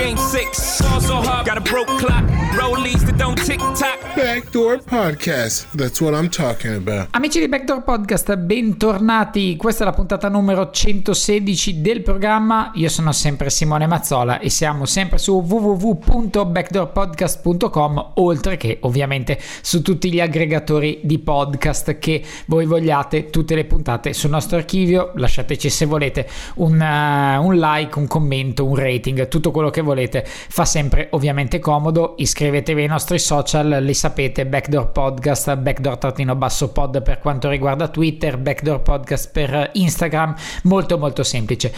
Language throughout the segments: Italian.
game six. Ball so hard, got a broke clock, rollies that don't tick tock. Backdoor Podcast. That's what I'm talking about. Amici di Backdoor Podcast, bentornati. Questa è la puntata numero 116 del programma. Io sono sempre Simone Mazzola e siamo sempre su www.backdoorpodcast.com, oltre che ovviamente su tutti gli aggregatori di podcast che voi vogliate, tutte le puntate sul nostro archivio. Lasciateci se volete un, uh, un like, un commento, un rating, tutto quello che volete. Fa sempre ovviamente comodo. Iscrivetevi ai nostri social, li sapete, Backdoor Podcast, Backdoor-pod per quanto riguarda Twitter, Backdoor Podcast per Instagram, molto molto semplice.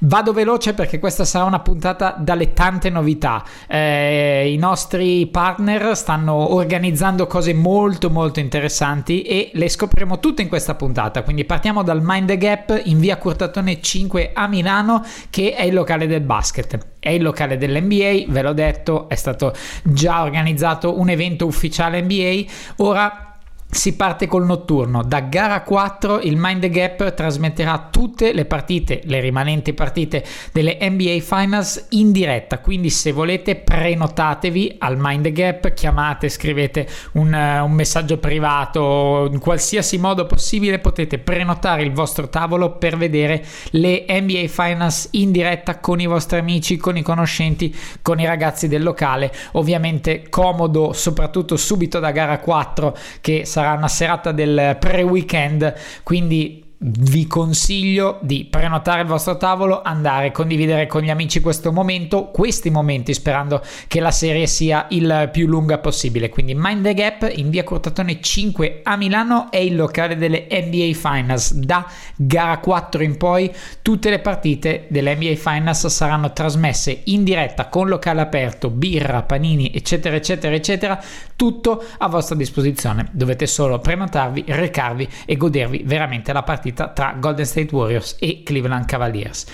Vado veloce perché questa sarà una puntata dalle tante novità. Eh, I nostri partner stanno organizzando cose molto molto interessanti e le scopriremo tutte in questa puntata. Quindi partiamo dal Mind the Gap in via Curtatone 5 a Milano, che è il locale del basket. È il locale dell'NBA, ve l'ho detto, è stato già organizzato un evento ufficiale NBA. Ora si parte col notturno. Da gara 4 il Mind the Gap trasmetterà tutte le partite, le rimanenti partite delle NBA Finals in diretta. Quindi se volete prenotatevi al Mind the Gap, chiamate, scrivete un, un messaggio privato, in qualsiasi modo possibile potete prenotare il vostro tavolo per vedere le NBA Finals in diretta con i vostri amici, con i conoscenti, con i ragazzi del locale. Ovviamente comodo soprattutto subito da gara 4 che sarà una serata del pre-weekend, quindi vi consiglio di prenotare il vostro tavolo, andare a condividere con gli amici questo momento, questi momenti, sperando che la serie sia il più lunga possibile. Quindi Mind the Gap in via Cortatone 5 a Milano è il locale delle NBA Finals. Da gara 4 in poi tutte le partite delle NBA Finals saranno trasmesse in diretta con locale aperto, birra, panini, eccetera, eccetera, eccetera, tutto a vostra disposizione. Dovete solo prenotarvi, recarvi e godervi veramente la partita tra Golden State Warriors e Cleveland Cavaliers.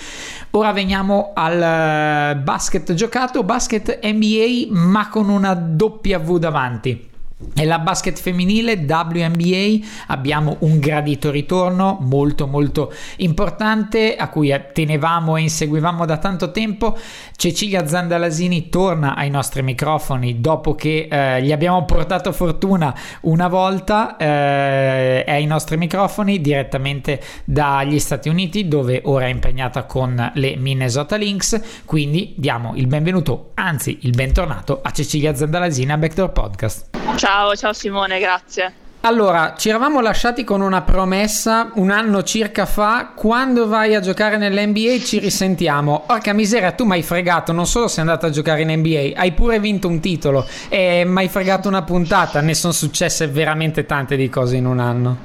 Ora veniamo al basket giocato, basket NBA ma con una W davanti. E la basket femminile WNBA abbiamo un gradito ritorno molto molto importante a cui tenevamo e inseguivamo da tanto tempo. Cecilia Zandalasini torna ai nostri microfoni dopo che eh, gli abbiamo portato fortuna una volta, eh, ai nostri microfoni direttamente dagli Stati Uniti dove ora è impegnata con le Minnesota Lynx, quindi diamo il benvenuto, anzi il bentornato a Cecilia Zandalasini a Backdoor Podcast. Ciao, ciao Simone, grazie. Allora, ci eravamo lasciati con una promessa un anno circa fa, quando vai a giocare nell'NBA ci risentiamo. Orca miseria, tu mi hai fregato, non solo sei andato a giocare in NBA, hai pure vinto un titolo e mi hai fregato una puntata, ne sono successe veramente tante di cose in un anno.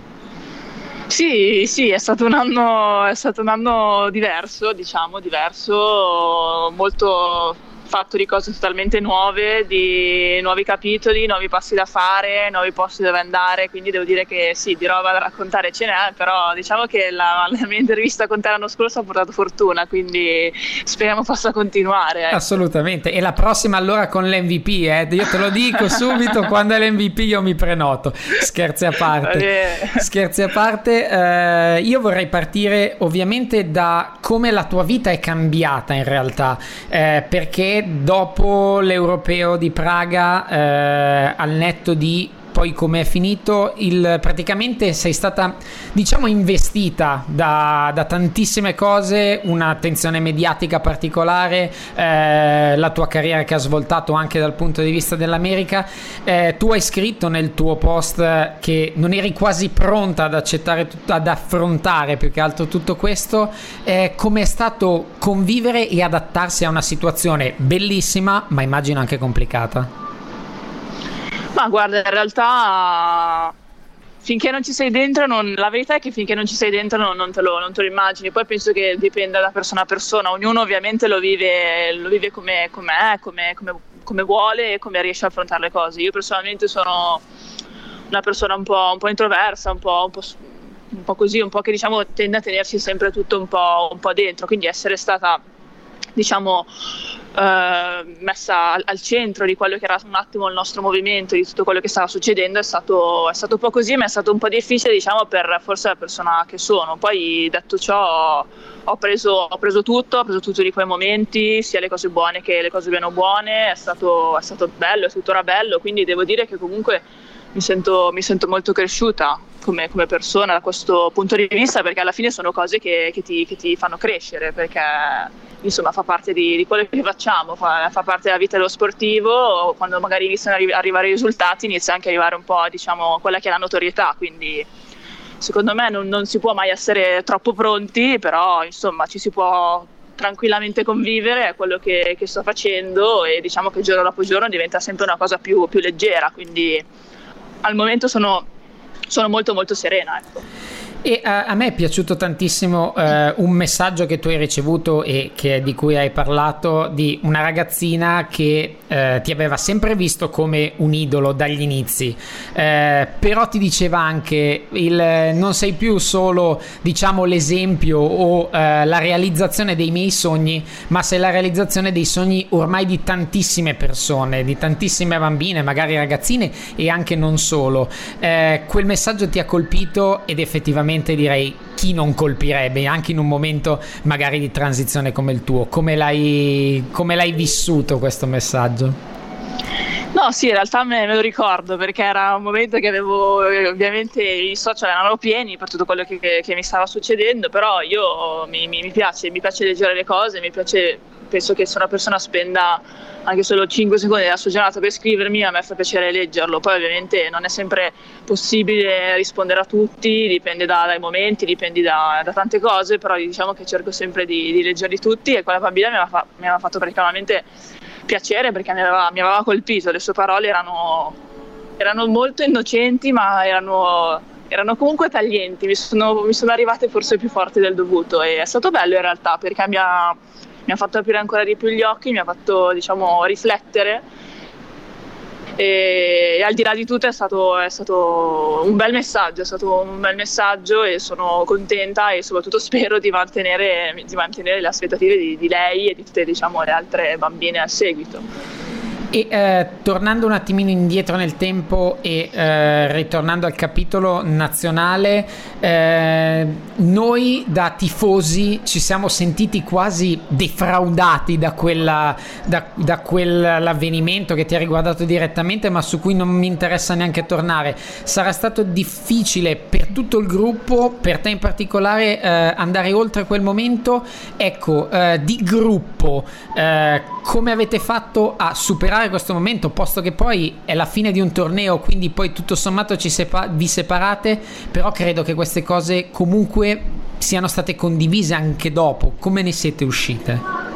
Sì, sì, è stato un anno, è stato un anno diverso, diciamo, diverso, molto fatto di cose totalmente nuove, di nuovi capitoli, nuovi passi da fare, nuovi posti dove andare, quindi devo dire che sì, di roba da raccontare ce n'è, però diciamo che la, la mia intervista con te l'anno scorso ha portato fortuna, quindi speriamo possa continuare. Ecco. Assolutamente, e la prossima allora con l'MVP, eh? io te lo dico subito, quando è l'MVP io mi prenoto, scherzi a parte. Scherzi a parte, eh, io vorrei partire ovviamente da come la tua vita è cambiata in realtà, eh, dopo l'europeo di Praga, eh, al netto di poi come è finito, il, praticamente sei stata diciamo investita da, da tantissime cose, un'attenzione mediatica particolare, eh, la tua carriera che ha svoltato anche dal punto di vista dell'America. Eh, tu hai scritto nel tuo post che non eri quasi pronta ad accettare, ad affrontare più che altro tutto questo. Eh, come è stato convivere e adattarsi a una situazione bellissima, ma immagino anche complicata? Ma guarda, in realtà finché non ci sei dentro, non, la verità è che finché non ci sei dentro non, non, te lo, non, te lo, immagini. Poi penso che dipenda da persona a persona, ognuno ovviamente lo vive, lo vive come, è, come, come, come, vuole e come riesce a affrontare le cose. Io personalmente sono una persona un po', un po introversa, un po', un, po', un po', così, un po' che diciamo tende a tenersi sempre tutto un po', un po' dentro, quindi essere stata diciamo eh, messa al, al, centro di quello che era un attimo il nostro movimento, di tutto quello che stava succedendo, è stato, è stato un po' così, ma è stato un po' difficile, diciamo, per forse la persona che sono. Poi detto ciò, ho preso, ho preso tutto, ho preso tutto di quei momenti, sia le cose buone che le cose meno buone, è stato, è stato bello, è tuttora bello, quindi devo dire che comunque mi sento, mi sento molto cresciuta come, come, persona da questo punto di vista perché alla fine sono cose che, che, ti, che ti, fanno crescere perché insomma fa parte di, di quello che facciamo, fa, fa, parte della vita dello sportivo, quando magari iniziano ad arrivare i risultati inizia anche a arrivare un po' diciamo quella che è la notorietà, quindi secondo me non, non si può mai essere troppo pronti, però insomma ci si può tranquillamente convivere, è quello che, che sto facendo e diciamo che giorno dopo giorno diventa sempre una cosa più, più leggera, quindi al momento sono, sono molto molto serena. Ecco. E uh, a me è piaciuto tantissimo uh, un messaggio che tu hai ricevuto e che, di cui hai parlato di una ragazzina che uh, ti aveva sempre visto come un idolo dagli inizi, però ti diceva anche il, non sei più solo diciamo l'esempio o la realizzazione dei miei sogni, ma sei la realizzazione dei sogni ormai di tantissime persone, di tantissime bambine, magari ragazzine e anche non solo. quel messaggio ti ha colpito ed effettivamente onestamente direi chi non colpirebbe anche in un momento magari di transizione come il tuo. Come l'hai, come l'hai vissuto questo messaggio? No, sì, in realtà me, me, lo ricordo perché era un momento che avevo, ovviamente i social erano pieni per tutto quello che, che, che mi stava succedendo, però io mi, mi, mi, piace, mi piace leggere le cose, mi piace, penso che se una persona spenda anche solo 5 secondi della sua giornata per scrivermi, a me fa piacere leggerlo. Poi ovviamente non è sempre possibile rispondere a tutti, dipende da, dai momenti, dipende da, da, tante cose, però diciamo che cerco sempre di, di leggerli tutti e quella bambina mi aveva, fa, mi aveva fatto praticamente piacere perché mi aveva, mi aveva, colpito, le sue parole erano, erano molto innocenti ma erano, erano comunque taglienti, mi sono, mi sono arrivate forse più forti del dovuto e è stato bello in realtà perché mi ha mi ha fatto aprire ancora di più gli occhi, mi ha fatto diciamo, riflettere e, e, al di là di tutto è stato, è stato, un bel messaggio, è stato un bel messaggio e sono contenta e soprattutto spero di mantenere, di mantenere le aspettative di, di, lei e di tutte diciamo, le altre bambine a seguito. E eh, tornando un attimino indietro nel tempo e eh, ritornando al capitolo nazionale, eh, noi da tifosi ci siamo sentiti quasi defraudati da, quella, da, da, quell'avvenimento che ti ha riguardato direttamente, ma su cui non mi interessa neanche tornare. Sarà stato difficile per tutto il gruppo, per te in particolare, eh, andare oltre quel momento. Ecco, eh, di gruppo, eh, come avete fatto a superare? Superare questo momento, posto che poi è la fine di un torneo, quindi poi tutto sommato sepa- vi separate, però credo che queste cose comunque siano state condivise anche dopo. Come ne siete uscite?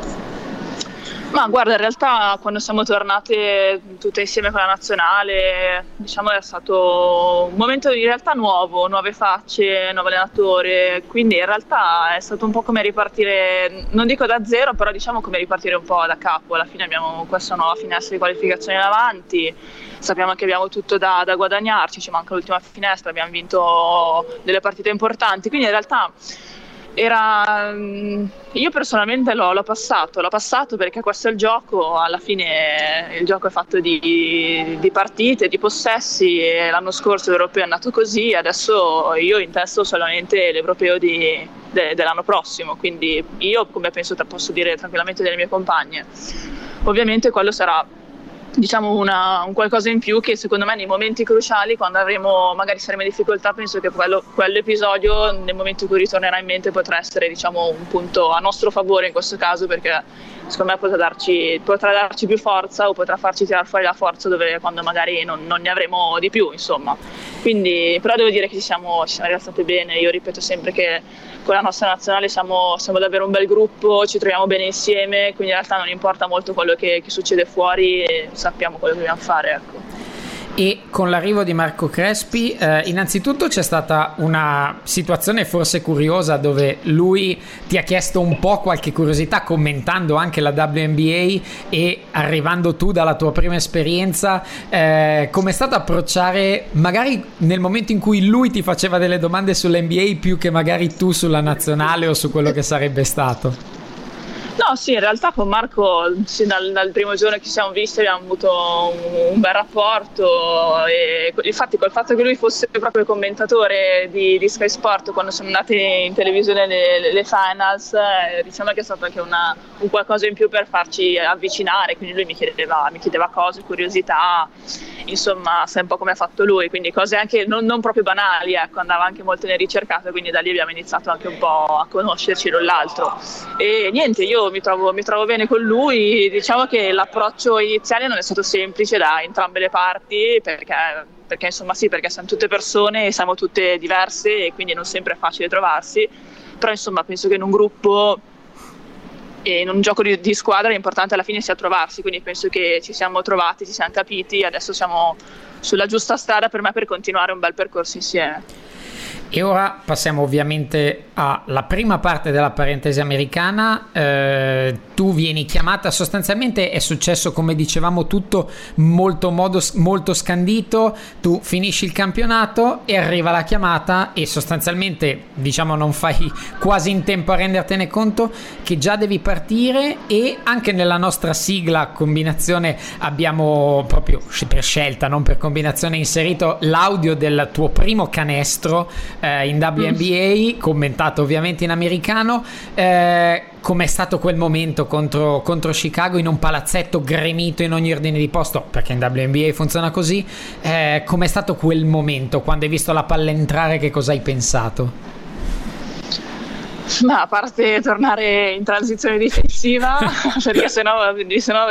Ma guarda, in realtà quando siamo tornate tutte insieme con la nazionale, diciamo è stato un momento in realtà nuovo, nuove facce, nuovo allenatore, quindi in realtà è stato un po' come ripartire, non dico da zero, però diciamo come ripartire un po' da capo. Alla fine abbiamo questa nuova finestra di qualificazione davanti, sappiamo che abbiamo tutto da, da guadagnarci, ci manca l'ultima finestra, abbiamo vinto delle partite importanti, quindi in realtà era mm, io personalmente l'ho, l'ho, passato, l'ho passato perché questo è il gioco, alla fine il gioco è fatto di, di partite, di possessi e l'anno scorso l'europeo è andato così, adesso io intesto solamente l'europeo di, de, dell'anno prossimo, quindi io come penso posso dire tranquillamente delle mie compagne, ovviamente quello sarà diciamo una, un qualcosa in più che secondo me nei momenti cruciali quando avremo magari saremo in difficoltà penso che quello, quell'episodio nel momento in cui ritornerà in mente potrà essere diciamo un punto a nostro favore in questo caso perché secondo me potrà darci, potrà darci più forza o potrà farci tirare fuori la forza dove, quando magari non, non, ne avremo di più insomma quindi però devo dire che ci siamo, ci siamo rilassate bene io ripeto sempre che con la nostra nazionale siamo, siamo, davvero un bel gruppo, ci troviamo bene insieme, quindi in realtà non importa molto quello che, che succede fuori sappiamo quello che dobbiamo fare. Ecco. E con l'arrivo di Marco Crespi eh, innanzitutto c'è stata una situazione forse curiosa dove lui ti ha chiesto un po' qualche curiosità commentando anche la WNBA e arrivando tu dalla tua prima esperienza eh, come è stato approcciare magari nel momento in cui lui ti faceva delle domande sull'NBA più che magari tu sulla nazionale o su quello che sarebbe stato? No, sì, in realtà con Marco sì, dal, dal, primo giorno che ci siamo visti abbiamo avuto un, un, bel rapporto e infatti col fatto che lui fosse proprio il commentatore di, di Sky Sport quando sono andate in televisione le, le, finals, eh, diciamo che è stato anche una, un qualcosa in più per farci avvicinare, quindi lui mi chiedeva, mi chiedeva cose, curiosità, insomma, sai un po' come ha fatto lui, quindi cose anche non, non proprio banali, ecco, andava anche molto nel ricercato, quindi da lì abbiamo iniziato anche un po' a conoscerci l'un l'altro. E niente, io mi trovo, mi trovo bene con lui. Diciamo che l'approccio iniziale non è stato semplice da entrambe le parti perché perché insomma sì, perché siamo tutte persone e siamo tutte diverse e quindi non sempre è facile trovarsi, però insomma penso che in un gruppo e in un gioco di, di squadra l'importante alla fine sia trovarsi, quindi penso che ci siamo trovati, ci siamo capiti, adesso siamo sulla giusta strada per me per continuare un bel percorso insieme. E ora passiamo ovviamente alla prima parte della parentesi americana. Eh, tu vieni chiamata, sostanzialmente è successo come dicevamo tutto molto, modo, molto scandito. Tu finisci il campionato e arriva la chiamata e sostanzialmente diciamo non fai quasi in tempo a rendertene conto che già devi partire e anche nella nostra sigla combinazione abbiamo proprio per scelta, non per combinazione inserito l'audio del tuo primo canestro eh, in WNBA, commentato ovviamente in americano. Eh, com'è stato quel momento contro, contro, Chicago in un palazzetto gremito in ogni ordine di posto, perché in WNBA funziona così. Eh, com'è stato quel momento quando hai visto la palla entrare? Che cosa hai pensato? Ma a parte tornare in transizione difensiva, perché sennò, sennò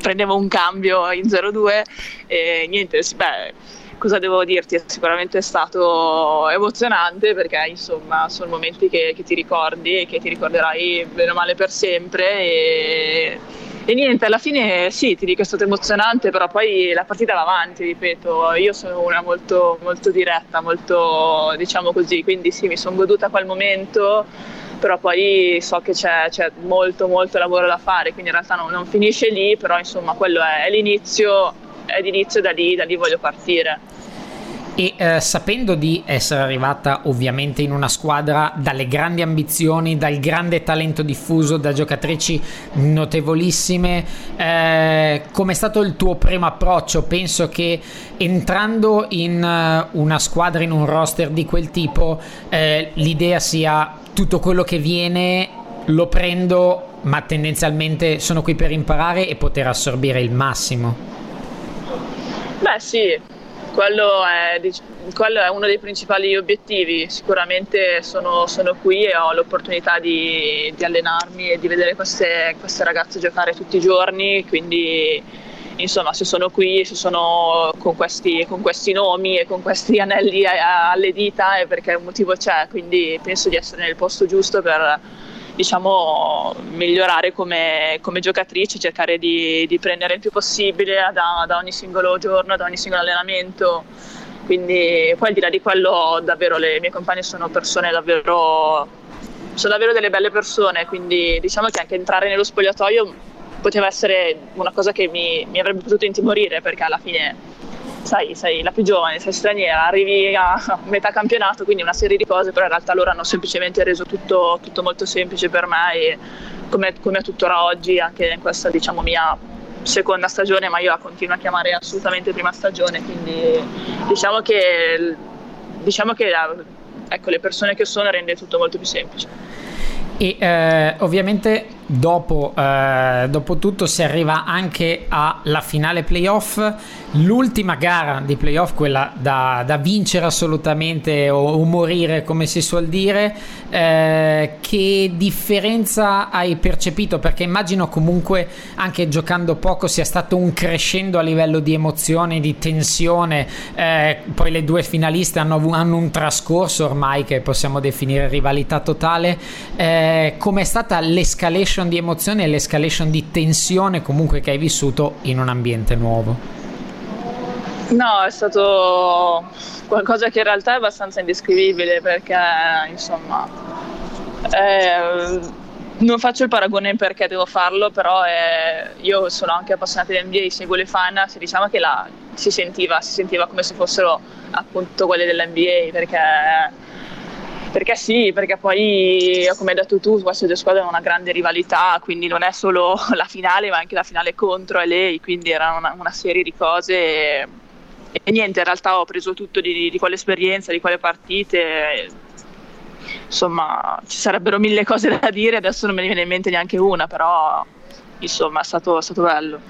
prendevo un cambio in 0-2 e niente, beh, cosa devo dirti? Sicuramente è stato emozionante perché insomma sono momenti che, che ti ricordi e che ti ricorderai bene o male per sempre e, e, niente, alla fine sì, ti dico è stato emozionante, però poi la partita va avanti, ripeto, io sono una molto, molto diretta, molto diciamo così, quindi sì, mi sono goduta quel momento però poi so che c'è, c'è, molto molto lavoro da fare, quindi in realtà non, non finisce lì, però insomma quello è, è l'inizio è l'inizio da lì, da lì voglio partire. E eh, sapendo di essere arrivata ovviamente in una squadra dalle grandi ambizioni, dal grande talento diffuso, da giocatrici notevolissime, eh, come è stato il tuo primo approccio? Penso che entrando in uh, una squadra, in un roster di quel tipo, eh, l'idea sia tutto quello che viene lo prendo, ma tendenzialmente sono qui per imparare e poter assorbire il massimo. Beh sì, quello è, quello è, uno dei principali obiettivi. Sicuramente sono, sono qui e ho l'opportunità di, di, allenarmi e di vedere queste, queste, ragazze giocare tutti i giorni, quindi insomma se sono qui, se sono con questi, con questi nomi e con questi anelli alle dita è perché un motivo c'è, quindi penso di essere nel posto giusto per diciamo, migliorare come, come giocatrice, cercare di, di, prendere il più possibile da, da, ogni singolo giorno, da ogni singolo allenamento. Quindi poi al di là di quello davvero le mie compagne sono persone davvero, sono davvero delle belle persone, quindi diciamo che anche entrare nello spogliatoio poteva essere una cosa che mi, mi avrebbe potuto intimorire perché alla fine sai, sei la più giovane, sei straniera, arrivi a metà campionato, quindi una serie di cose, però in realtà loro hanno semplicemente reso tutto, tutto molto semplice per me e come, come è tuttora oggi, anche in questa diciamo mia seconda stagione, ma io la continuo a chiamare assolutamente prima stagione, quindi diciamo che, diciamo che ecco, le persone che sono rende tutto molto più semplice. E eh, ovviamente dopo, eh, dopo, tutto si arriva anche alla finale playoff, l'ultima gara di playoff, quella da, da vincere assolutamente o, o, morire come si suol dire. Eh, che differenza hai percepito? Perché immagino comunque anche giocando poco sia stato un crescendo a livello di emozione, di tensione. Eh, poi le due finaliste hanno, hanno, un trascorso ormai che possiamo definire rivalità totale. Eh, com'è stata l'escalation di emozione e l'escalation di tensione comunque che hai vissuto in un ambiente nuovo? No, è stato qualcosa che in realtà è abbastanza indescrivibile perché insomma eh, non faccio il paragone perché devo farlo, però è, io sono anche appassionata di NBA, seguo le finals, diciamo che la, si, sentiva, si sentiva come se fossero appunto quelle dell'NBA perché perché sì, perché poi, come hai detto tu, queste due squadre hanno una grande rivalità, quindi non è solo la finale, ma anche la finale contro lei, quindi era una, una serie di cose. E, e, niente, in realtà ho preso tutto di, di quell'esperienza, di quelle partite. Insomma, ci sarebbero mille cose da dire, adesso non me ne viene in mente neanche una, però insomma è stato, è stato bello.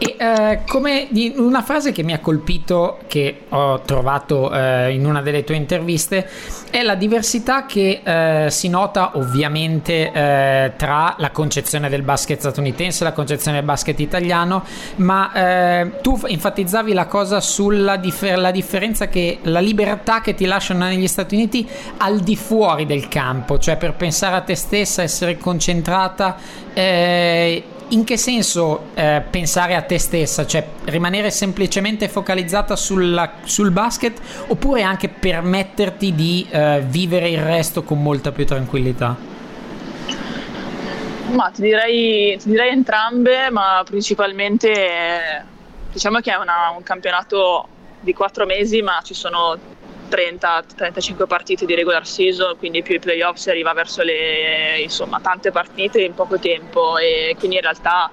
E eh, come una frase che mi ha colpito, che ho trovato eh, in una delle tue interviste, è la diversità che eh, si nota ovviamente eh, tra la concezione del basket statunitense e la concezione del basket italiano, ma eh, tu enfatizzavi la cosa sulla differ- differenza che la libertà che ti lasciano negli Stati Uniti al di fuori del campo, cioè per pensare a te stessa, essere concentrata eh, in che senso eh, pensare a te stessa? Cioè rimanere semplicemente focalizzata sulla, sul basket oppure anche permetterti di eh, vivere il resto con molta più tranquillità? Ma ti direi, ti direi entrambe, ma principalmente diciamo che è una, un campionato di quattro mesi, ma ci sono 30-35 partite di regular season, quindi più i playoff si arriva verso le insomma, tante partite in poco tempo e quindi in realtà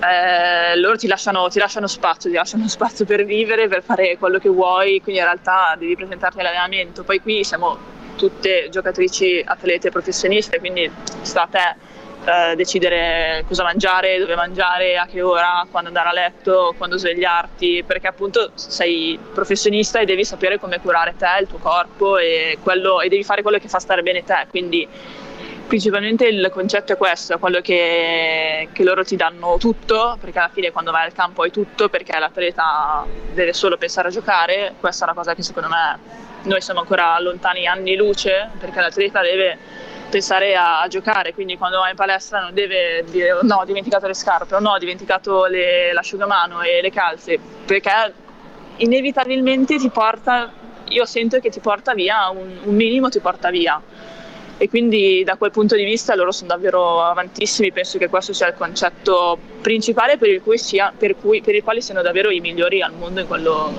eh, loro ti lasciano, ti lasciano, spazio, ti lasciano spazio per vivere, per fare quello che vuoi, quindi in realtà devi presentarti all'allenamento. Poi qui siamo tutte giocatrici, atlete, professioniste, quindi sta a te eh, decidere cosa mangiare, dove mangiare, a che ora, quando andare a letto, quando svegliarti, perché appunto sei professionista e devi sapere come curare te, il tuo corpo e, quello, e devi fare quello che fa stare bene te. Quindi principalmente il concetto è questo, è quello che, che, loro ti danno tutto, perché alla fine quando vai al campo hai tutto, perché l'atleta deve solo pensare a giocare, questa è una cosa che secondo me noi siamo ancora lontani anni luce, perché l'atleta deve pensare a, a, giocare, quindi quando vai in palestra non deve dire no, ho dimenticato le scarpe, o no, ho dimenticato le, l'asciugamano e le calze, perché inevitabilmente ti porta, io sento che ti porta via, un, un minimo ti porta via. E quindi da quel punto di vista loro sono davvero avantissimi, penso che questo sia il concetto principale per il, sia, per, cui, per il quale siano davvero i migliori al mondo in quello,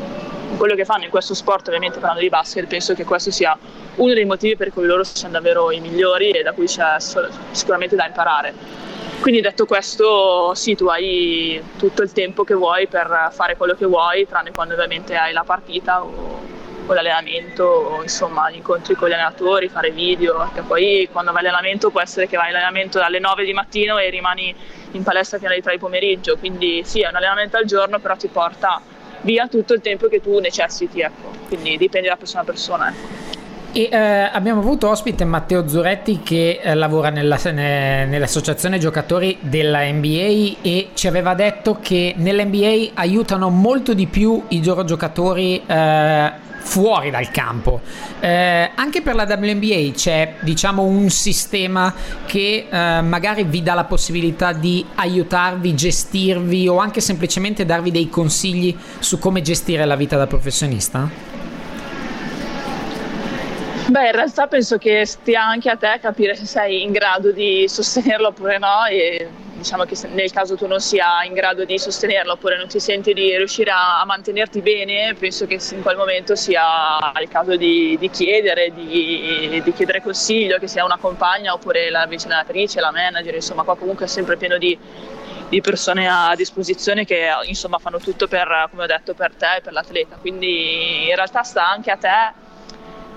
quello che fanno in questo sport, ovviamente parlando di basket, penso che questo sia uno dei motivi per cui loro siano davvero i migliori e da cui c'è sicuramente da imparare. Quindi detto questo, sì, tu hai tutto il tempo che vuoi per fare quello che vuoi, tranne quando ovviamente hai la partita o, o l'allenamento o insomma gli incontri con gli allenatori, fare video, perché poi quando vai all'allenamento può essere che vai all'allenamento dalle 9 di mattino e rimani in palestra fino alle 3 di pomeriggio, quindi sì, è un allenamento al giorno, però ti porta via tutto il tempo che tu necessiti, ecco. quindi dipende da persona a persona. Ecco. E eh, abbiamo avuto ospite Matteo Zuretti che eh, lavora nella, ne, nell'associazione giocatori della NBA e ci aveva detto che nell'NBA aiutano molto di più i loro giocatori eh, fuori dal campo. Eh, anche per la WNBA c'è diciamo un sistema che eh, magari vi dà la possibilità di aiutarvi, gestirvi o anche semplicemente darvi dei consigli su come gestire la vita da professionista? Beh, in realtà penso che stia anche a te capire se sei in grado di sostenerlo oppure no e diciamo che nel caso tu non sia in grado di sostenerlo oppure non ti senti di riuscire a, mantenerti bene, penso che in quel momento sia il caso di, di chiedere, di, di, chiedere consiglio, che sia una compagna oppure la vice allenatrice, la manager, insomma qua comunque è sempre pieno di, di persone a disposizione che insomma fanno tutto per, come ho detto, per te e per l'atleta, quindi in realtà sta anche a te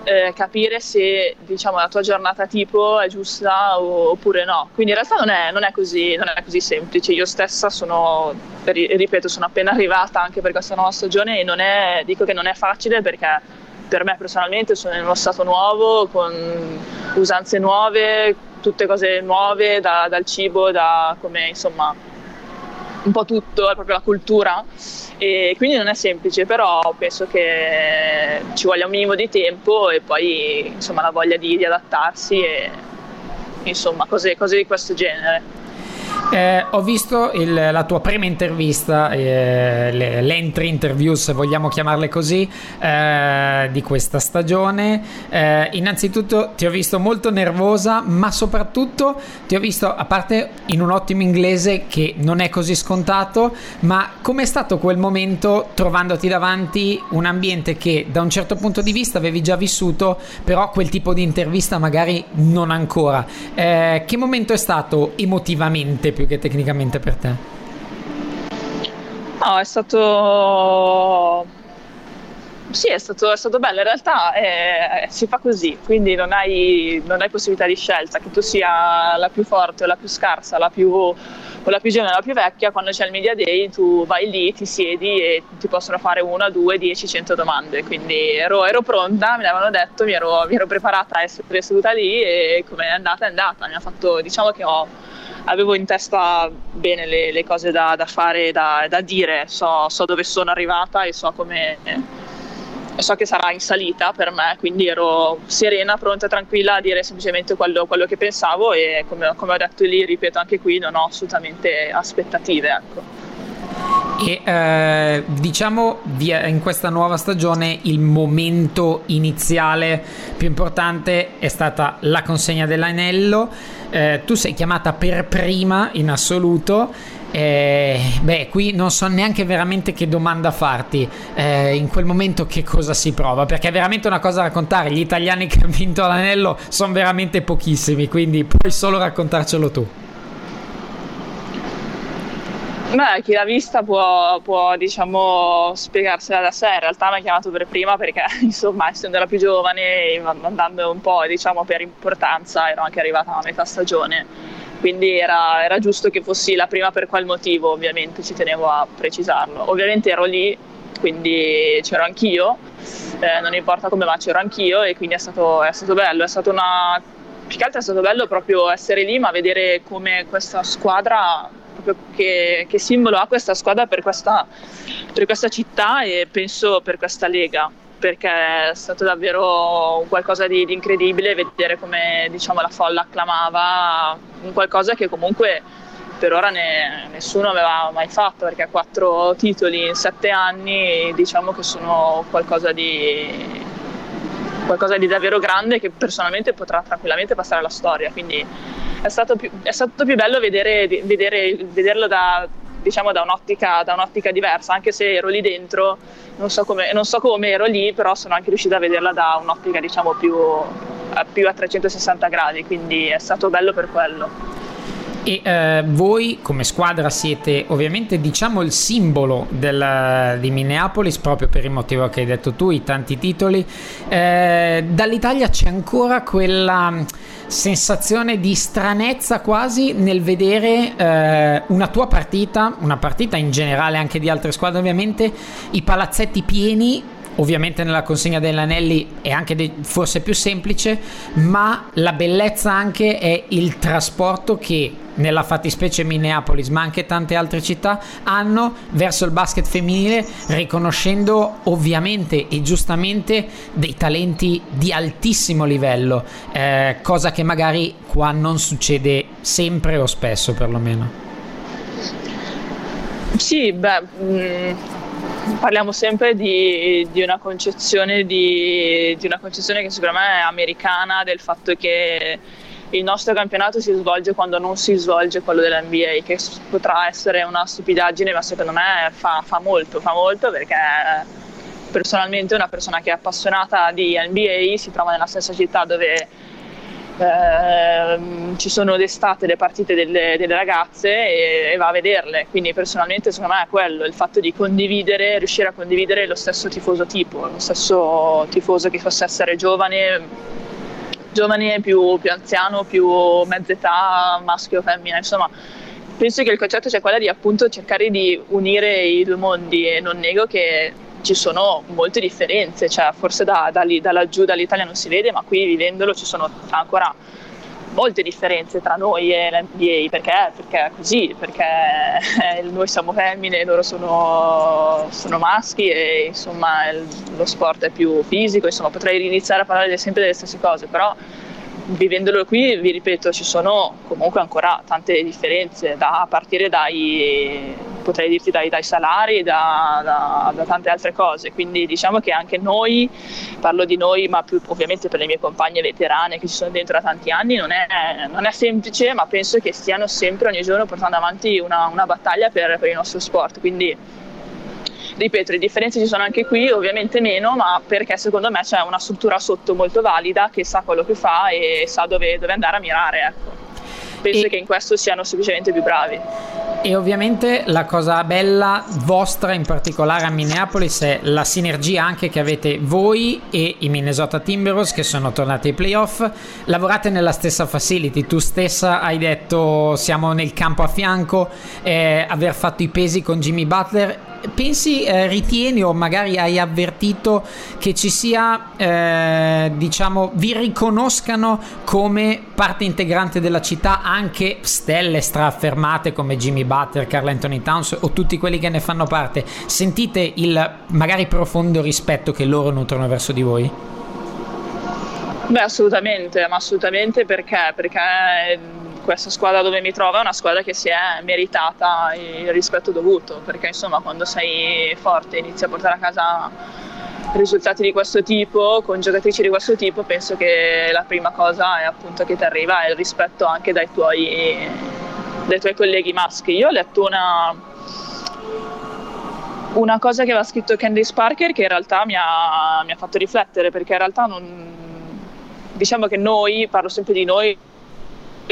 eh, capire se diciamo, la tua giornata tipo è giusta o, oppure no. Quindi in realtà non è, non, è così, non è, così, semplice. Io stessa sono, ripeto, sono appena arrivata anche per questa nuova stagione e non è, dico che non è facile perché per me personalmente sono in uno stato nuovo, con usanze nuove, tutte cose nuove, da, dal cibo, da come insomma un po' tutto, è proprio la cultura e quindi non è semplice, però penso che ci voglia un minimo di tempo e poi insomma la voglia di, di adattarsi e insomma cose, cose di questo genere. Eh, ho visto il, la tua prima intervista, eh, le, l'entry interview se vogliamo chiamarle così, eh, di questa stagione. Eh, innanzitutto ti ho visto molto nervosa, ma soprattutto ti ho visto, a parte in un ottimo inglese che non è così scontato, ma com'è stato quel momento trovandoti davanti un ambiente che da un certo punto di vista avevi già vissuto, però quel tipo di intervista magari non ancora. Eh, che momento è stato emotivamente più che tecnicamente per te? No, è stato sì, è stato, è stato, bello. In realtà eh, si fa così, quindi non hai, non hai, possibilità di scelta, che tu sia la più forte o la più scarsa, la più, o la più giovane o la più vecchia. Quando c'è il media day, tu vai lì, ti siedi e ti possono fare una, due, dieci, cento domande. Quindi ero, ero pronta, me l'avevano detto, mi ero, mi ero, preparata a essere seduta lì e come è andata, è andata. Mi ha fatto, diciamo che ho, avevo in testa bene le, le cose da, da fare, da, da dire, so, so, dove sono arrivata e so come so che sarà in salita per me, quindi ero serena, pronta tranquilla a dire semplicemente quello, quello che pensavo e come, come, ho detto lì, ripeto anche qui, non ho assolutamente aspettative. Ecco. E eh, diciamo in questa nuova stagione il momento iniziale più importante è stata la consegna dell'anello. Eh, tu sei chiamata per prima in assoluto eh, beh, qui non so neanche veramente che domanda farti. Eh, in quel momento che cosa si prova? Perché è veramente una cosa da raccontare. Gli italiani che hanno vinto l'anello sono veramente pochissimi, quindi puoi solo raccontarcelo tu. Beh, chi l'ha vista può, può diciamo, spiegarsela da sé. In realtà mi ha chiamato per prima perché, insomma, essendo la più giovane andando un po' diciamo, per importanza, ero anche arrivata a metà stagione quindi era, era, giusto che fossi la prima per qual motivo, ovviamente ci tenevo a precisarlo. Ovviamente ero lì, quindi c'ero anch'io, eh, non importa come ma c'ero anch'io e quindi è stato, è stato bello, è stato una... più che altro è stato bello proprio essere lì ma vedere come questa squadra, che, che simbolo ha questa squadra per questa, per questa città e penso per questa lega perché è stato davvero qualcosa di, di incredibile vedere come diciamo, la folla acclamava un qualcosa che comunque per ora ne, nessuno aveva mai fatto perché quattro titoli in sette anni diciamo che sono qualcosa di, qualcosa di davvero grande che personalmente potrà tranquillamente passare alla storia. Quindi è stato più, è stato più bello vedere, vedere, vederlo da, diciamo, da, un'ottica, da un'ottica diversa anche se ero lì dentro non so, come, non so come ero lì, però sono anche riuscita a vederla da un'ottica diciamo più, più a 360 gradi, quindi è stato bello per quello. E eh, voi come squadra siete ovviamente diciamo il simbolo del, di Minneapolis proprio per il motivo che hai detto tu, i tanti titoli. Eh, dall'Italia c'è ancora quella sensazione di stranezza quasi nel vedere eh, una tua partita, una partita in generale anche di altre squadre ovviamente, i palazzetti pieni Ovviamente nella consegna degli anelli è anche de- forse più semplice, ma la bellezza anche è il trasporto che nella fattispecie Minneapolis, ma anche tante altre città hanno verso il basket femminile, riconoscendo ovviamente e giustamente dei talenti di altissimo livello, eh, cosa che magari qua non succede sempre o spesso perlomeno. Sì, beh, mh mm, parliamo sempre di, di, una concezione di, di, una concezione che secondo me è americana del fatto che il nostro campionato si svolge quando non si svolge quello dell'NBA, che potrà essere una stupidaggine, ma secondo me fa, fa molto, fa molto perché personalmente una persona che è appassionata di NBA si trova nella stessa città dove eh, ci sono d'estate le partite delle, delle ragazze e, e, va a vederle, quindi personalmente secondo me è quello, il fatto di condividere, riuscire a condividere lo stesso tifoso tipo, lo stesso tifoso che possa essere giovane, giovane più, più anziano, più mezza età, maschio o femmina, insomma. Penso che il concetto sia quello di appunto cercare di unire i due mondi e non nego che ci sono molte differenze, cioè forse da, da lì, da laggiù dall'Italia non si vede, ma qui vivendolo ci sono ancora molte differenze tra noi e l'NBA, perché? Perché è così, perché noi siamo femmine, loro sono, sono maschi e insomma lo sport è più fisico, insomma potrei iniziare a parlare sempre delle stesse cose, però vivendolo qui, vi ripeto, ci sono comunque ancora tante differenze, da, a partire dai, potrei dirti dai, dai salari, da, da, da, tante altre cose. Quindi diciamo che anche noi, parlo di noi, ma più ovviamente per le mie compagne veterane che ci sono dentro da tanti anni, non è, non è semplice, ma penso che stiano sempre ogni giorno portando avanti una, una battaglia per, per il nostro sport. Quindi ripeto, le differenze ci sono anche qui, ovviamente meno, ma perché secondo me c'è una struttura sotto molto valida che sa quello che fa e sa dove, dove andare a mirare. Ecco. Penso e... che in questo siano semplicemente più bravi. E ovviamente la cosa bella vostra in particolare a Minneapolis è la sinergia anche che avete voi e i Minnesota Timberwolves che sono tornati ai playoff. Lavorate nella stessa facility, tu stessa hai detto siamo nel campo a fianco, eh, aver fatto i pesi con Jimmy Butler pensi, eh, ritieni o magari hai avvertito che ci sia, eh, diciamo, vi riconoscano come parte integrante della città anche stelle straffermate come Jimmy Butler, Carl Anthony Towns o tutti quelli che ne fanno parte? Sentite il magari profondo rispetto che loro nutrono verso di voi? Beh, assolutamente, ma assolutamente perché? Perché questa squadra dove mi trovo è una squadra che si è meritata il rispetto dovuto, perché insomma quando sei forte inizi a portare a casa risultati di questo tipo, con giocatrici di questo tipo, penso che la prima cosa è appunto che ti arriva è il rispetto anche dai tuoi, dai tuoi colleghi maschi. Io ho letto una, una cosa che aveva scritto Candice Parker che in realtà mi ha, mi ha fatto riflettere, perché in realtà non, diciamo che noi, parlo sempre di noi,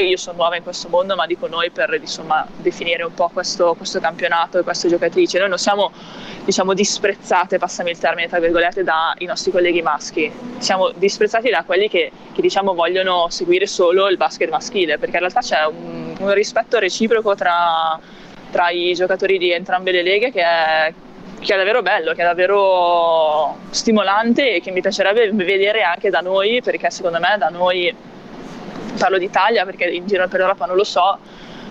io sono nuova in questo mondo, ma dico noi per insomma, definire un po' questo, questo, campionato e queste giocatrici. Noi non siamo diciamo, disprezzate, passami il termine tra virgolette, dai nostri colleghi maschi, siamo disprezzati da quelli che, che diciamo, vogliono seguire solo il basket maschile, perché in realtà c'è un, un rispetto reciproco tra, tra, i giocatori di entrambe le leghe che è, che è davvero bello, che è davvero stimolante e che mi piacerebbe vedere anche da noi, perché secondo me da noi parlo d'Italia perché in giro per Europa non lo so,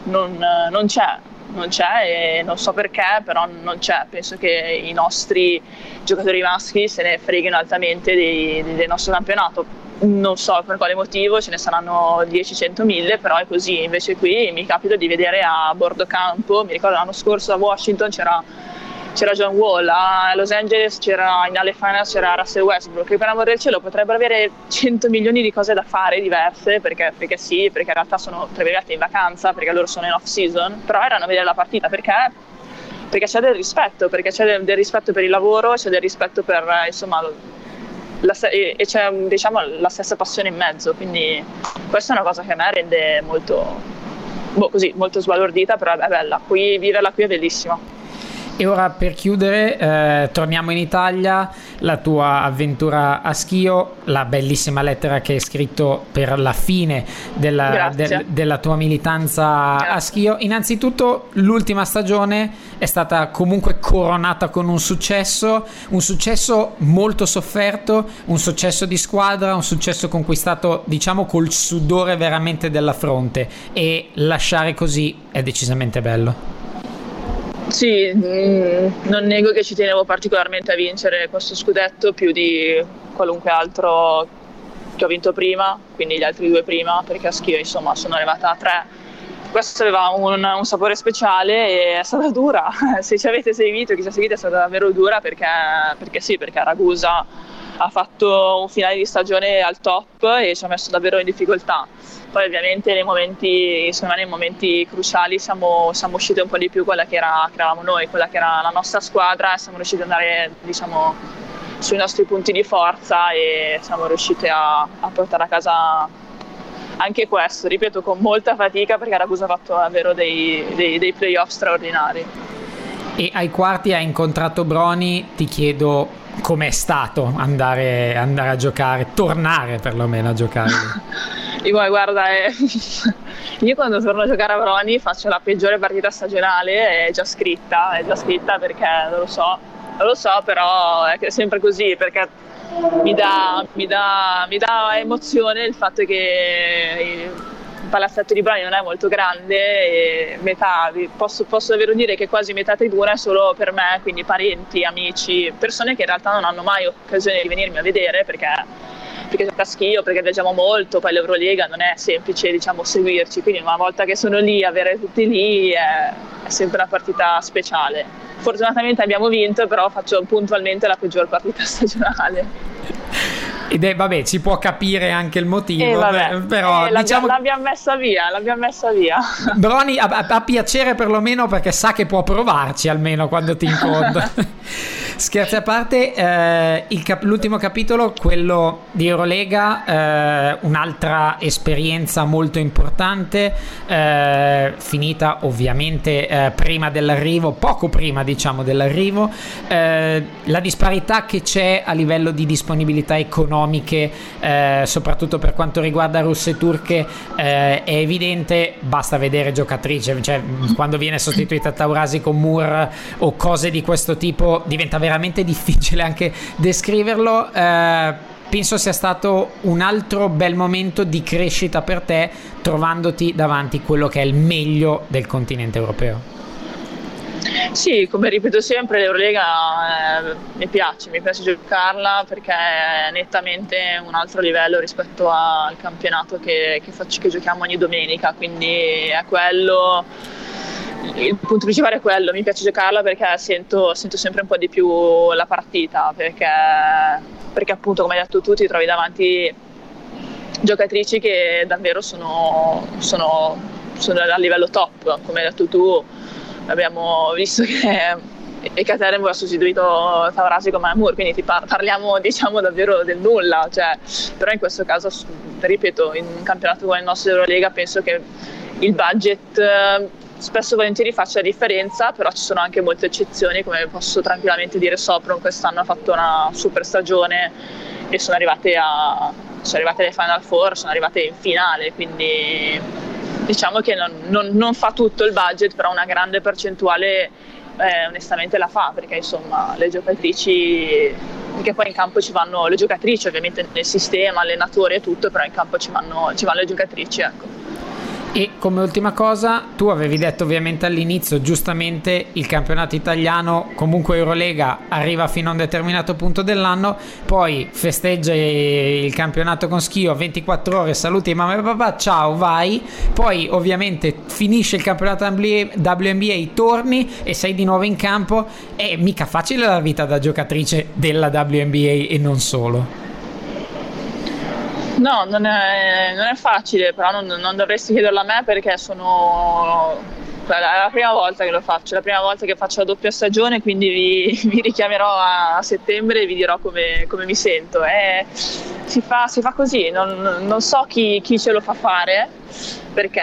non, non c'è, non c'è e non so perché, però non c'è. Penso che i nostri giocatori maschi se ne freghino altamente di, del nostro campionato. Non so per quale motivo, ce ne saranno 10, 100, 1000, però è così. Invece qui mi capita di vedere a bordo campo, mi ricordo l'anno scorso a Washington c'era c'era John Wall, a Los Angeles c'era in alle finals c'era Russell Westbrook, che per amore del cielo potrebbero avere 100 milioni di cose da fare diverse, perché, perché sì, perché in realtà sono tra in vacanza, perché loro sono in off season, però erano a vedere la partita perché perché c'è del rispetto, perché c'è del, del, rispetto per il lavoro, c'è del rispetto per insomma la, e, e, c'è diciamo la stessa passione in mezzo, quindi questa è una cosa che a me rende molto, boh, così, molto sbalordita, però è bella, qui, viverla qui è bellissima. E ora per chiudere, eh, torniamo in Italia, la tua avventura a Schio, la bellissima lettera che hai scritto per la fine della, de, della tua militanza Grazie. a Schio. Innanzitutto, l'ultima stagione è stata comunque coronata con un successo, un successo molto sofferto, un successo di squadra, un successo conquistato, diciamo, col sudore veramente della fronte. E lasciare così è decisamente bello. Sì, mm, non nego che ci tenevo particolarmente a vincere questo scudetto più di qualunque altro che ho vinto prima, quindi gli altri due prima, perché a schio insomma sono arrivata a tre. Questo aveva un, un sapore speciale e è stata dura. Se ci avete seguito, chi ci ha seguito è stata davvero dura perché, perché sì, perché Ragusa ha fatto un finale di stagione al top e ci ha messo davvero in difficoltà poi ovviamente nei momenti, insomma, nei momenti cruciali siamo, siamo, usciti un po' di più quella che, era, che eravamo noi, quella che era la nostra squadra e siamo riusciti ad andare diciamo, sui nostri punti di forza e siamo riusciti a, a portare a casa anche questo, ripeto, con molta fatica perché Ragusa ha fatto davvero dei, dei, dei playoff straordinari. E ai quarti hai incontrato Broni, ti chiedo com'è stato andare, andare a giocare, tornare perlomeno a giocare. Dico, guarda, eh, io quando torno a giocare a Broni faccio la peggiore partita stagionale, è già scritta, è già scritta perché non lo so, non lo so, però è sempre così perché mi dà, mi dà, mi dà emozione il fatto che il palazzetto di Brani non è molto grande metà, posso, posso davvero dire che quasi metà tribuna è solo per me, quindi parenti, amici, persone che in realtà non hanno mai occasione di venirmi a vedere perché perché gioca a schio, perché viaggiamo molto, poi l'Eurolega non è semplice diciamo, seguirci, quindi una volta che sono lì, avere tutti lì è, è sempre una partita speciale. Fortunatamente abbiamo vinto, però faccio puntualmente la peggior partita stagionale. Ed è, vabbè, si può capire anche il motivo, eh, però eh, diciamo... l'abbiamo messa via, l'abbiamo messa via. Broni ha, ha, piacere perlomeno perché sa che può provarci almeno quando ti incontra. Scherzi a parte, eh, cap- l'ultimo capitolo, quello di Eurolega, eh, un'altra esperienza molto importante, eh, finita ovviamente eh, prima dell'arrivo, poco prima diciamo dell'arrivo, eh, la disparità che c'è a livello di disponibilità economiche, eh, soprattutto per quanto riguarda russe e turche, è evidente, basta vedere giocatrice, cioè quando viene sostituita Taurasi con Moore o cose di questo tipo diventa veramente difficile anche descriverlo. Eh, penso sia stato un altro bel momento di crescita per te, trovandoti davanti quello che è il meglio del continente europeo. Sì, come ripeto sempre, l'Eurolega eh, mi piace, mi piace giocarla perché è nettamente un altro livello rispetto al campionato che, che, faccio, che giochiamo ogni domenica, quindi è quello il punto principale è quello, mi piace giocarla perché sento, sento sempre un po' di più la partita, perché, perché, appunto come hai detto tu ti trovi davanti giocatrici che davvero sono, sono, sono a livello top, come hai detto tu abbiamo visto che Ekaterem ha sostituito Taurasi con Mamur, quindi par- parliamo diciamo davvero del nulla, cioè, però in questo caso, ripeto, in un campionato come il nostro Eurolega penso che il budget spesso e volentieri faccia la differenza, però ci sono anche molte eccezioni, come posso tranquillamente dire Sopron quest'anno ha fatto una super stagione e sono arrivate, a, sono arrivate alle Final Four, sono arrivate in finale, quindi diciamo che non, non, non fa tutto il budget, però una grande percentuale eh, onestamente la fa, perché insomma le giocatrici, perché poi in campo ci vanno le giocatrici, ovviamente nel sistema, allenatore e tutto, però in campo ci vanno, ci vanno le giocatrici, ecco. E come ultima cosa, tu avevi detto ovviamente all'inizio, giustamente, il campionato italiano, comunque Eurolega, arriva fino a un determinato punto dell'anno, poi festeggia il campionato con schio, 24 ore, saluti mamma e papà, ciao, vai. Poi ovviamente finisce il campionato WNBA, torni e sei di nuovo in campo. È mica facile la vita da giocatrice della WNBA e non solo. No, non è, non è facile, però non, non, dovresti chiederlo a me perché sono è la prima volta che lo faccio, è la prima volta che faccio la doppia stagione, quindi vi, vi richiamerò a, settembre e vi dirò come, come mi sento. È, si, fa, si, fa, così, non, non so chi, chi, ce lo fa fare, perché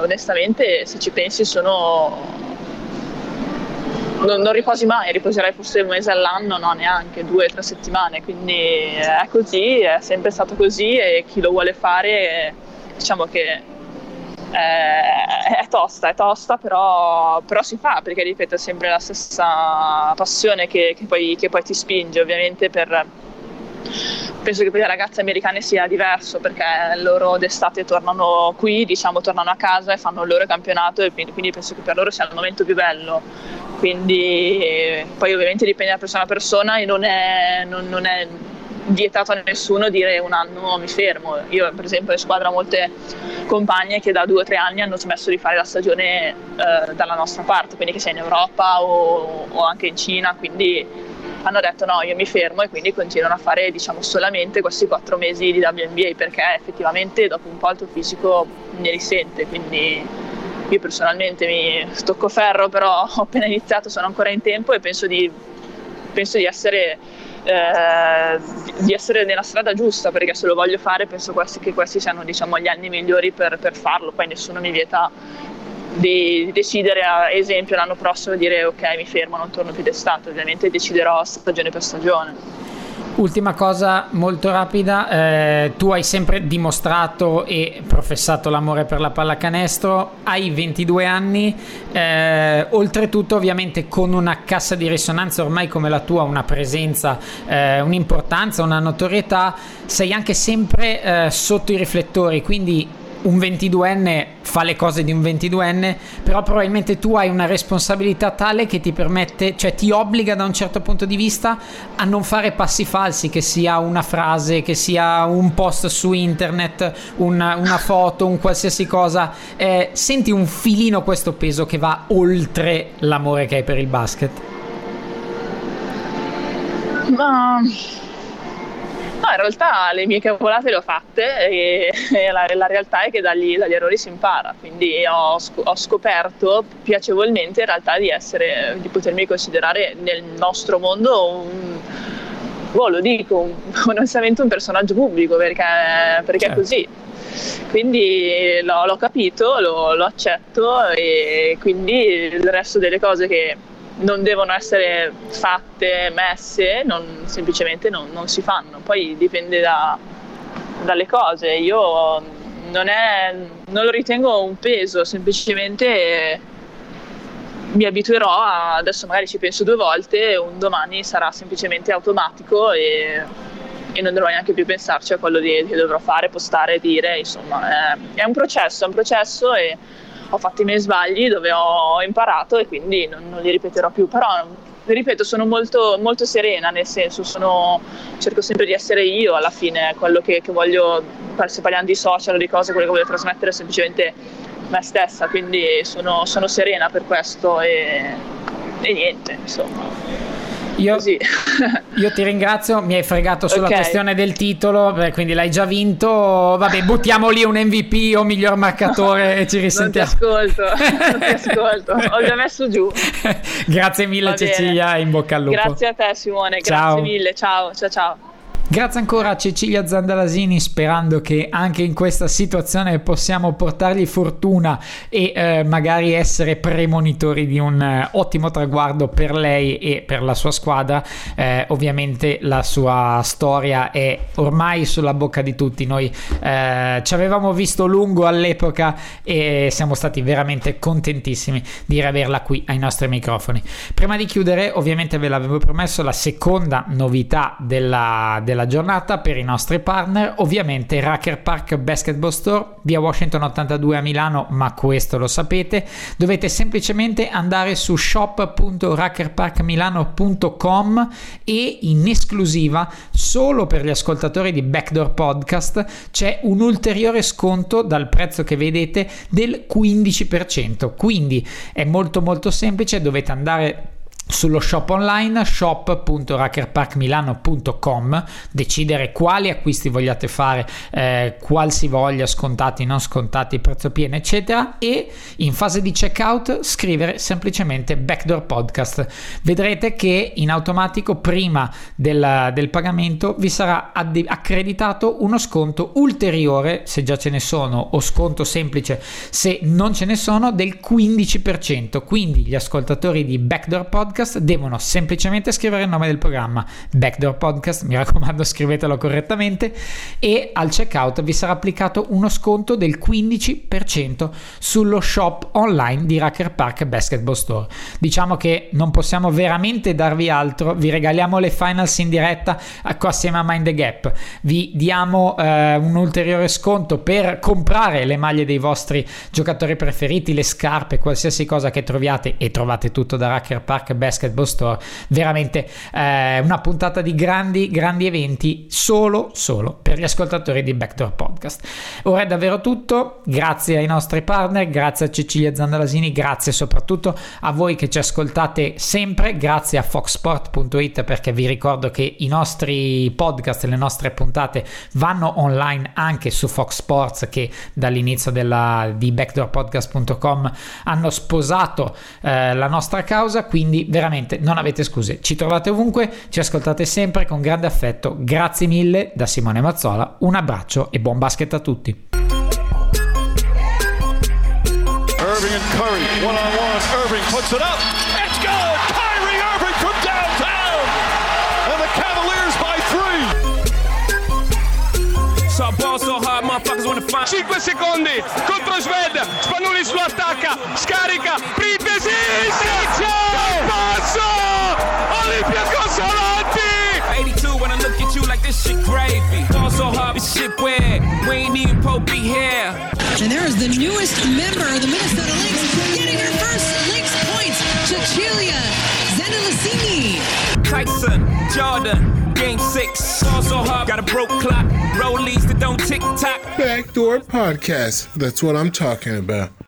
onestamente se ci pensi sono non, non, riposi mai, riposerai forse un mese all'anno, no neanche, due o tre settimane, quindi è così, è sempre stato così e chi lo vuole fare diciamo che è, è tosta, è tosta, però, però, si fa perché ripeto è sempre la stessa passione che, che, poi, che poi ti spinge ovviamente per penso che per le ragazze americane sia diverso perché loro d'estate tornano qui, diciamo tornano a casa e fanno il loro campionato e quindi penso che per loro sia il momento più bello. Quindi poi ovviamente dipende da persona a persona e non è, non, non è vietato a nessuno dire un anno mi fermo. Io per esempio in squadra ho molte compagne che da due o tre anni hanno smesso di fare la stagione eh, dalla nostra parte, quindi che sia in Europa o, o anche in Cina, quindi hanno detto no, io mi fermo e quindi continuano a fare diciamo solamente questi quattro mesi di WNBA perché effettivamente dopo un po' il tuo fisico ne risente, quindi io personalmente mi stocco ferro, però ho appena iniziato, sono ancora in tempo e penso di, penso di essere eh, di essere nella strada giusta perché se lo voglio fare penso questi, che questi siano diciamo, gli anni migliori per, per farlo. Poi nessuno mi vieta di decidere a esempio l'anno prossimo dire ok mi fermo non torno più d'estate ovviamente deciderò stagione per stagione Ultima cosa molto rapida, eh, tu hai sempre dimostrato e professato l'amore per la pallacanestro, hai 22 anni, eh, oltretutto ovviamente con una cassa di risonanza ormai come la tua, una presenza, eh, un'importanza, una notorietà, sei anche sempre eh, sotto i riflettori, quindi un 22enne fa le cose di un 22enne, però probabilmente tu hai una responsabilità tale che ti permette, cioè ti obbliga da un certo punto di vista a non fare passi falsi, che sia una frase, che sia un post su internet, una, una foto, un qualsiasi cosa. Eh, senti un filino questo peso che va oltre l'amore che hai per il basket? Ma No, in realtà le mie cavolate le ho fatte e, e la, la, realtà è che dagli, dagli, errori si impara, quindi ho, ho, scoperto piacevolmente in realtà di, essere, di potermi considerare nel nostro mondo un, oh, lo dico, onestamente un personaggio pubblico perché, perché certo. è così. Quindi l'ho, l'ho capito, lo, lo accetto e quindi il resto delle cose che non devono essere fatte, messe, non, semplicemente non, non, si fanno. Poi dipende da, dalle cose. Io non, è, non, lo ritengo un peso, semplicemente mi abituerò a, adesso magari ci penso due volte, un domani sarà semplicemente automatico e, e non dovrò neanche più pensarci a quello che dovrò fare, postare, dire, insomma è, è un processo, è un processo e ho fatto i miei sbagli dove ho imparato e quindi non, non li ripeterò più, però ripeto, sono molto, molto serena, nel senso sono, cerco sempre di essere io alla fine, quello che, che voglio, se parliamo di social o di cose, quello che voglio trasmettere è semplicemente me stessa, quindi sono, sono serena per questo e, e niente, insomma. Io, io, ti ringrazio, mi hai fregato sulla okay. questione del titolo, beh, quindi l'hai già vinto. Vabbè, buttiamo lì un MVP o miglior marcatore e ci risentiamo. Non ti ascolto, non ti ascolto, ho già messo giù. Grazie mille Cecilia, in bocca al lupo. Grazie a te Simone, ciao. grazie mille, ciao, ciao ciao. Grazie ancora a Cecilia Zandalasini, sperando che anche in questa situazione possiamo portargli fortuna e eh, magari essere premonitori di un eh, ottimo traguardo per lei e per la sua squadra. Eh, ovviamente la sua storia è ormai sulla bocca di tutti. Noi eh, ci avevamo visto lungo all'epoca e siamo stati veramente contentissimi di averla qui ai nostri microfoni. Prima di chiudere, ovviamente ve l'avevo promesso, la seconda novità della, della della giornata per i nostri partner, ovviamente Racker Park Basketball Store via Washington 82 a Milano, ma questo lo sapete, dovete semplicemente andare su shop.rackerparkmilano.com e in esclusiva solo per gli ascoltatori di Backdoor Podcast c'è un ulteriore sconto dal prezzo che vedete del 15%. Quindi è molto molto semplice, dovete andare sullo shop online shop.rackerparkmilano.com decidere quali acquisti vogliate fare eh, qual si voglia scontati non scontati prezzo pieno eccetera. E in fase di checkout scrivere semplicemente backdoor podcast. Vedrete che in automatico prima del, del pagamento vi sarà add- accreditato uno sconto ulteriore se già ce ne sono o sconto semplice se non ce ne sono del 15% quindi gli ascoltatori di backdoor podcast podcast devono semplicemente scrivere il nome del programma. Backdoor Podcast, mi raccomando scrivetelo correttamente. E al checkout vi sarà applicato uno sconto del 15% sullo shop online di Racker Park Basketball Store. Diciamo che non possiamo veramente darvi altro, vi regaliamo le finals in diretta assieme a Mind the Gap, vi diamo eh, un ulteriore sconto per comprare le maglie dei vostri giocatori preferiti, le scarpe, qualsiasi cosa che troviate e trovate tutto da Racker Park Basketball Store. Veramente eh, una puntata di grandi, grandi eventi solo, solo per gli ascoltatori di Backdoor Podcast. Ora è davvero tutto. Grazie ai nostri partner, grazie a Cecilia Zandalasini, grazie soprattutto a voi che ci ascoltate sempre. Grazie a foxsport.it perché vi ricordo che i nostri podcast, le nostre puntate vanno online anche su Fox Sports che dall'inizio della, di backdoorpodcast.com hanno sposato eh, la nostra causa. Quindi veramente non avete scuse. Ci trovate ovunque, ci ascoltate sempre con grande affetto. Grazie mille da Simone Mazzola, un abbraccio e buon basket a tutti. Irving and Curry, one on one. Irving puts it up. It's good. Kyrie Irving from downtown. And the Cavaliers by three. So ball so hard, motherfuckers wanna find 5 secondi contro Sved, Spanulis lo attacca, scarica, Pripesi, shit weird, we ain't even Pope be here. And there is the newest member of the Minnesota Lynx, getting her first Lynx points, Cecilia Zendelicini. Tyson, Jordan, game six. Also hard, got a broke clock. Rollies that don't tick tock. Backdoor Podcast. That's what I'm talking about.